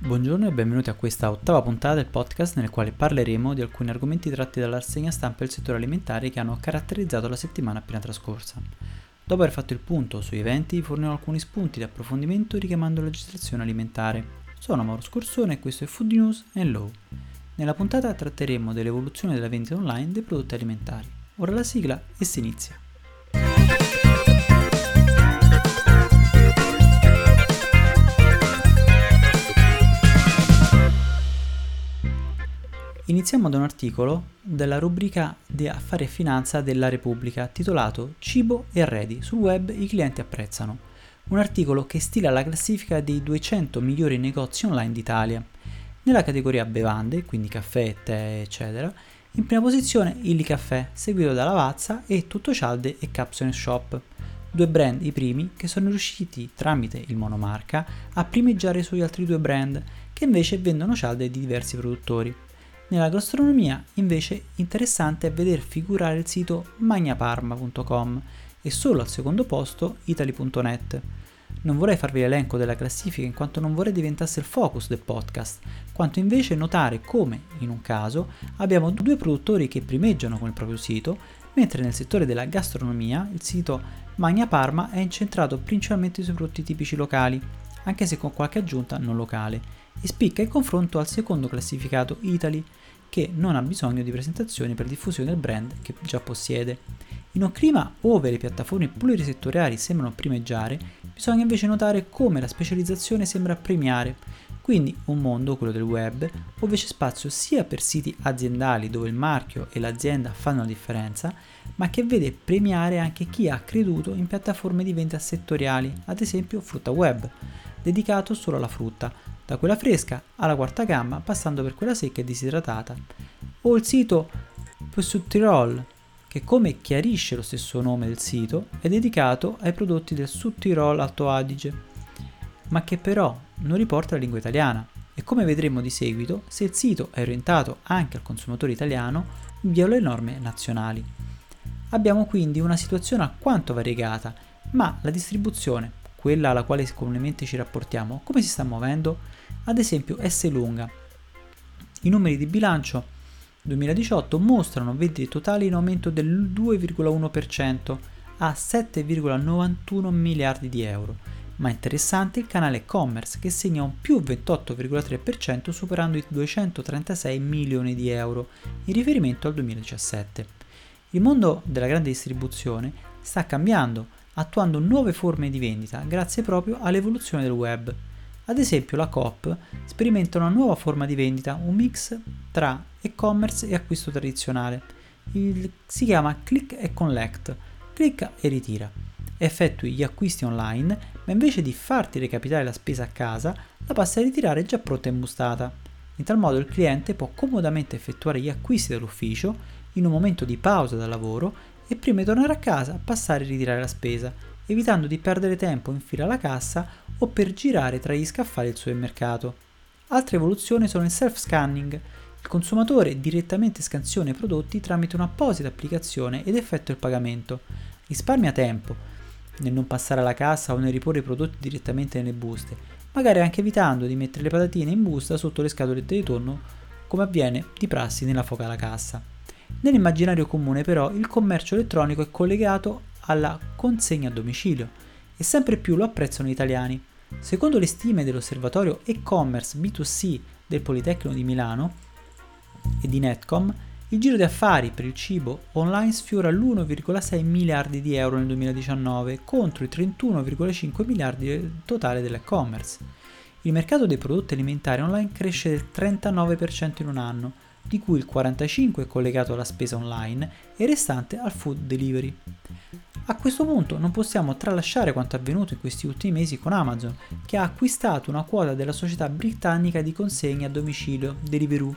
Buongiorno e benvenuti a questa ottava puntata del podcast nel quale parleremo di alcuni argomenti tratti dall'arsegna stampa del settore alimentare che hanno caratterizzato la settimana appena trascorsa. Dopo aver fatto il punto sui eventi, fornirò alcuni spunti di approfondimento richiamando la legislazione alimentare. Sono Mauro Scorsone e questo è Food News and Law. Nella puntata tratteremo dell'evoluzione della vendita online dei prodotti alimentari. Ora la sigla e si inizia. Iniziamo da un articolo della rubrica di Affari e Finanza della Repubblica titolato Cibo e arredi. Sul web i clienti apprezzano. Un articolo che stila la classifica dei 200 migliori negozi online d'Italia. Nella categoria bevande, quindi caffè, tè, eccetera, in prima posizione Illy Caffè, seguito da Lavazza e Tutto Cialde e Capsule Shop. Due brand i primi che sono riusciti tramite il monomarca a primeggiare sugli altri due brand che invece vendono cialde di diversi produttori. Nella gastronomia invece interessante è vedere figurare il sito magnaparma.com e solo al secondo posto italy.net. Non vorrei farvi l'elenco della classifica in quanto non vorrei diventasse il focus del podcast, quanto invece notare come, in un caso, abbiamo due produttori che primeggiano con il proprio sito, mentre nel settore della gastronomia il sito Magna Parma è incentrato principalmente sui prodotti tipici locali, anche se con qualche aggiunta non locale, e spicca in confronto al secondo classificato Italy, che non ha bisogno di presentazioni per diffusione del brand che già possiede. In un clima dove le piattaforme plurisettoriali sembrano primeggiare, bisogna invece notare come la specializzazione sembra premiare, quindi un mondo, quello del web, dove c'è spazio sia per siti aziendali dove il marchio e l'azienda fanno la differenza, ma che vede premiare anche chi ha creduto in piattaforme di vendita settoriali, ad esempio Frutta Web, dedicato solo alla frutta, da quella fresca alla quarta gamma passando per quella secca e disidratata, o il sito Tirol, che come chiarisce lo stesso nome del sito è dedicato ai prodotti del Sud Tirol Alto Adige, ma che però non riporta la lingua italiana e come vedremo di seguito, se il sito è orientato anche al consumatore italiano, viola le norme nazionali. Abbiamo quindi una situazione alquanto variegata, ma la distribuzione, quella alla quale comunemente ci rapportiamo, come si sta muovendo? Ad esempio S lunga. I numeri di bilancio 2018 mostrano vendite totali in aumento del 2,1% a 7,91 miliardi di euro, ma interessante il canale e-commerce che segna un più 28,3% superando i 236 milioni di euro in riferimento al 2017. Il mondo della grande distribuzione sta cambiando, attuando nuove forme di vendita grazie proprio all'evoluzione del web. Ad esempio la Coop sperimenta una nuova forma di vendita, un mix tra e-commerce e acquisto tradizionale. Il, si chiama Click e Collect, clicca e ritira. Effettui gli acquisti online, ma invece di farti recapitare la spesa a casa, la passi a ritirare già pronta e imbustata. In tal modo il cliente può comodamente effettuare gli acquisti dall'ufficio in un momento di pausa dal lavoro e prima di tornare a casa passare a ritirare la spesa evitando di perdere tempo in fila alla cassa o per girare tra gli scaffali del supermercato. Altre evoluzioni sono il self-scanning. Il consumatore direttamente scansiona i prodotti tramite un'apposita applicazione ed effettua il pagamento. Risparmia tempo nel non passare alla cassa o nel riporre i prodotti direttamente nelle buste, magari anche evitando di mettere le patatine in busta sotto le scatolette di tonno come avviene di prassi nella foca alla cassa. Nell'immaginario comune però il commercio elettronico è collegato alla consegna a domicilio e sempre più lo apprezzano gli italiani. Secondo le stime dell'osservatorio e-commerce B2C del Politecnico di Milano e di Netcom, il giro di affari per il cibo online sfiora l'1,6 miliardi di euro nel 2019 contro i 31,5 miliardi totale dell'e-commerce. Il mercato dei prodotti alimentari online cresce del 39% in un anno, di cui il 45% è collegato alla spesa online e il restante al food delivery. A questo punto non possiamo tralasciare quanto avvenuto in questi ultimi mesi con Amazon, che ha acquistato una quota della società britannica di consegne a domicilio, Deliveroo.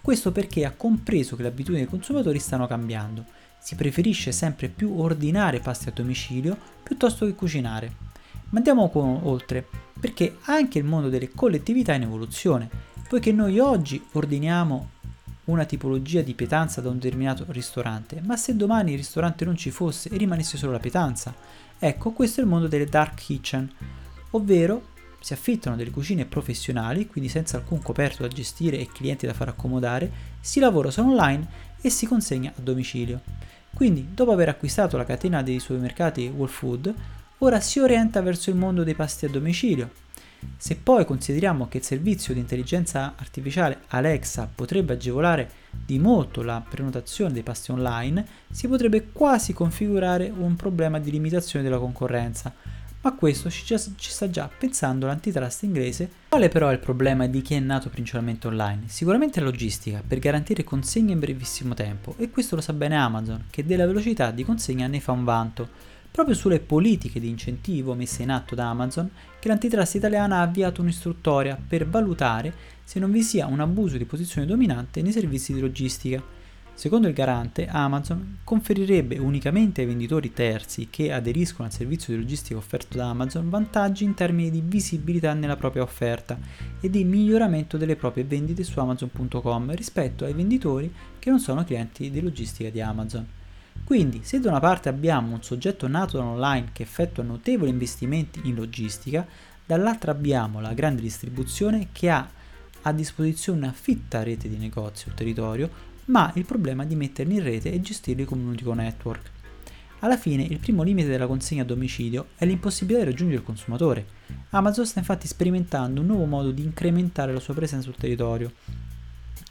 Questo perché ha compreso che le abitudini dei consumatori stanno cambiando. Si preferisce sempre più ordinare pasti a domicilio piuttosto che cucinare. Ma andiamo oltre, perché anche il mondo delle collettività è in evoluzione, poiché noi oggi ordiniamo una tipologia di pietanza da un determinato ristorante, ma se domani il ristorante non ci fosse e rimanesse solo la pietanza? Ecco, questo è il mondo delle dark kitchen, ovvero Si affittano delle cucine professionali, quindi senza alcun coperto da gestire e clienti da far accomodare, si lavora solo online e si consegna a domicilio. Quindi, dopo aver acquistato la catena dei supermercati Whole Food, ora si orienta verso il mondo dei pasti a domicilio. Se poi consideriamo che il servizio di intelligenza artificiale Alexa potrebbe agevolare di molto la prenotazione dei pasti online, si potrebbe quasi configurare un problema di limitazione della concorrenza, ma questo ci, sta già pensando l'antitrust inglese. Qual è però il problema di chi è nato principalmente online? Sicuramente la logistica, per garantire consegne in brevissimo tempo, e questo lo sa bene Amazon, che della velocità di consegna ne fa un vanto, proprio sulle politiche di incentivo messe in atto da Amazon, che l'antitrust italiana ha avviato un'istruttoria per valutare se non vi sia un abuso di posizione dominante nei servizi di logistica Secondo il garante, Amazon conferirebbe unicamente ai venditori terzi che aderiscono al servizio di logistica offerto da Amazon vantaggi in termini di visibilità nella propria offerta e di miglioramento delle proprie vendite su amazon.com rispetto ai venditori che non sono clienti di logistica di Amazon. Quindi, se da una parte abbiamo un soggetto nato da online che effettua notevoli investimenti in logistica, dall'altra abbiamo la grande distribuzione che ha a disposizione una fitta rete di negozi o territorio ma il problema è di metterli in rete e gestirli come un unico network. Alla fine il primo limite della consegna a domicilio è l'impossibilità di raggiungere il consumatore. Amazon sta infatti sperimentando un nuovo modo di incrementare la sua presenza sul territorio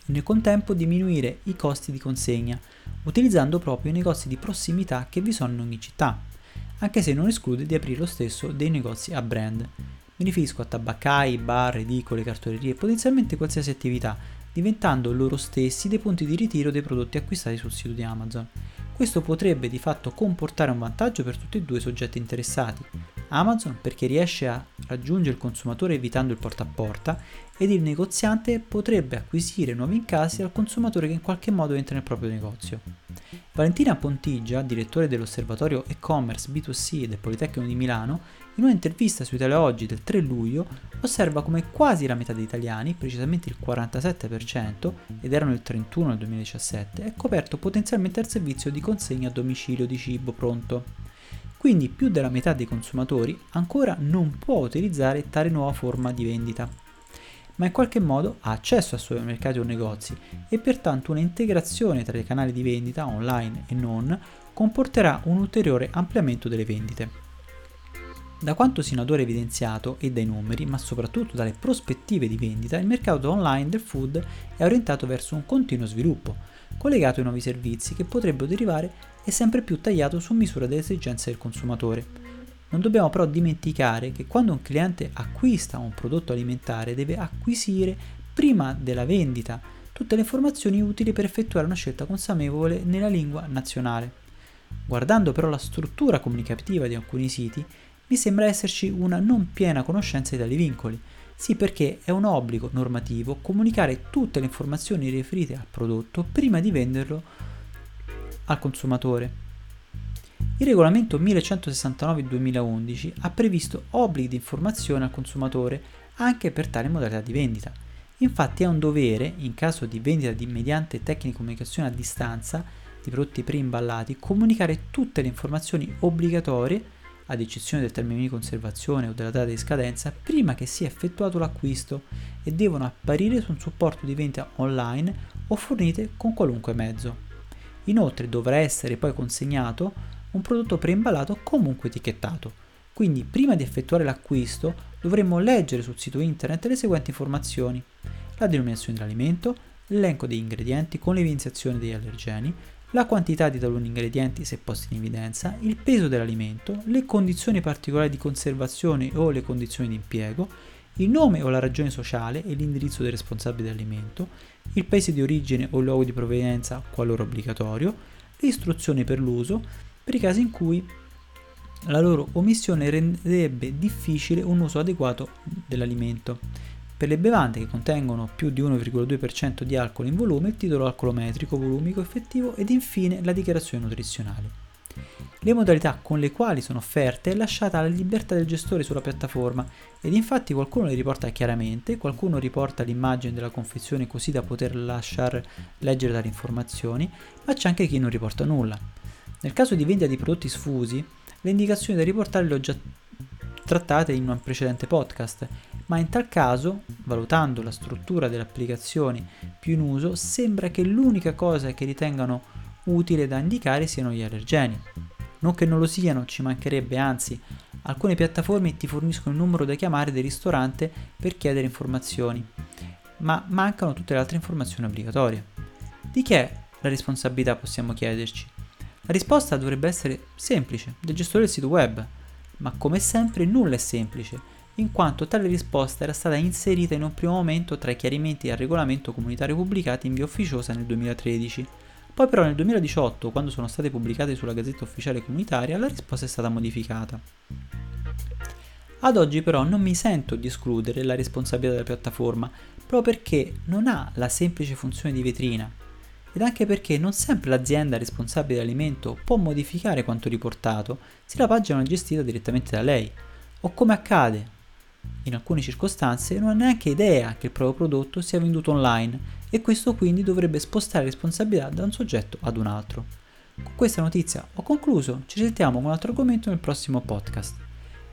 e nel contempo diminuire i costi di consegna, utilizzando proprio i negozi di prossimità che vi sono in ogni città, anche se non esclude di aprire lo stesso dei negozi a brand. Mi riferisco a tabaccai, bar, edicole, cartolerie e potenzialmente qualsiasi attività diventando loro stessi dei punti di ritiro dei prodotti acquistati sul sito di Amazon. Questo potrebbe di fatto comportare un vantaggio per tutti e due i soggetti interessati. Amazon perché riesce a raggiungere il consumatore evitando il porta a porta ed il negoziante potrebbe acquisire nuovi incassi dal consumatore che in qualche modo entra nel proprio negozio. Valentina Pontigia, direttore dell'osservatorio e-commerce B2C del Politecnico di Milano, in un'intervista su Italia Oggi del 3 luglio osserva come quasi la metà degli italiani, precisamente il 47%, ed erano il 31% nel 2017, è coperto potenzialmente dal servizio di consegna a domicilio di cibo pronto. Quindi più della metà dei consumatori ancora non può utilizzare tale nuova forma di vendita ma in qualche modo ha accesso a supermercati o negozi e pertanto un'integrazione tra i canali di vendita online e non comporterà un ulteriore ampliamento delle vendite. Da quanto sino ad ora evidenziato e dai numeri, ma soprattutto dalle prospettive di vendita, il mercato online del food è orientato verso un continuo sviluppo, collegato ai nuovi servizi che potrebbero derivare e sempre più tagliato su misura delle esigenze del consumatore. Non dobbiamo però dimenticare che quando un cliente acquista un prodotto alimentare deve acquisire prima della vendita tutte le informazioni utili per effettuare una scelta consapevole nella lingua nazionale. Guardando però la struttura comunicativa di alcuni siti, mi sembra esserci una non piena conoscenza di tali vincoli. Sì, perché è un obbligo normativo comunicare tutte le informazioni riferite al prodotto prima di venderlo al consumatore. Il regolamento 1169-2011 ha previsto obblighi di informazione al consumatore anche per tale modalità di vendita. Infatti è un dovere, in caso di vendita di mediante tecniche di comunicazione a distanza di prodotti preimballati, comunicare tutte le informazioni obbligatorie ad eccezione del termine di conservazione o della data di scadenza, prima che sia effettuato l'acquisto e devono apparire su un supporto di vendita online o fornite con qualunque mezzo. Inoltre dovrà essere poi consegnato un prodotto preimballato comunque etichettato. Quindi prima di effettuare l'acquisto dovremo leggere sul sito internet le seguenti informazioni. La denominazione dell'alimento, l'elenco degli ingredienti con l'evidenziazione degli allergeni, la quantità di taluni ingredienti se posti in evidenza, il peso dell'alimento, le condizioni particolari di conservazione o le condizioni di impiego, il nome o la ragione sociale e l'indirizzo del responsabile dell'alimento, il paese di origine o luogo di provenienza qualora obbligatorio, le istruzioni per l'uso per i casi in cui la loro omissione renderebbe difficile un uso adeguato dell'alimento. Per le bevande che contengono più di 1,2% di alcol in volume, il titolo alcolometrico volumico effettivo ed infine la dichiarazione nutrizionale. Le modalità con le quali sono offerte è lasciata alla libertà del gestore sulla piattaforma ed infatti qualcuno le riporta chiaramente, qualcuno riporta l'immagine della confezione così da poter lasciar leggere tali informazioni, ma c'è anche chi non riporta nulla. Nel caso di vendita di prodotti sfusi, le indicazioni da riportare le ho già trattate in un precedente podcast, ma in tal caso, valutando la struttura delle applicazioni più in uso, sembra che l'unica cosa che ritengano utile da indicare siano gli allergeni. Non che non lo siano, ci mancherebbe, anzi, alcune piattaforme ti forniscono il numero da chiamare del ristorante per chiedere informazioni, ma mancano tutte le altre informazioni obbligatorie. Di chi è la responsabilità possiamo chiederci? La risposta dovrebbe essere semplice, del gestore del sito web, ma come sempre nulla è semplice in quanto tale risposta era stata inserita in un primo momento tra i chiarimenti al regolamento comunitario pubblicati in via ufficiosa nel 2013. Poi però nel 2018, quando sono state pubblicate sulla Gazzetta Ufficiale Comunitaria, la risposta è stata modificata. Ad oggi però non mi sento di escludere la responsabilità della piattaforma, proprio perché non ha la semplice funzione di vetrina, ed anche perché non sempre l'azienda responsabile dell'alimento può modificare quanto riportato se la pagina è gestita direttamente da lei, o come accade in alcune circostanze non ha neanche idea che il proprio prodotto sia venduto online e questo quindi dovrebbe spostare responsabilità da un soggetto ad un altro. Con questa notizia ho concluso, ci sentiamo con un altro argomento nel prossimo podcast.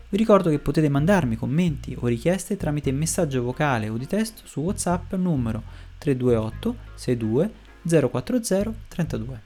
Vi ricordo che potete mandarmi commenti o richieste tramite messaggio vocale o di testo su WhatsApp numero 328 62 040 32.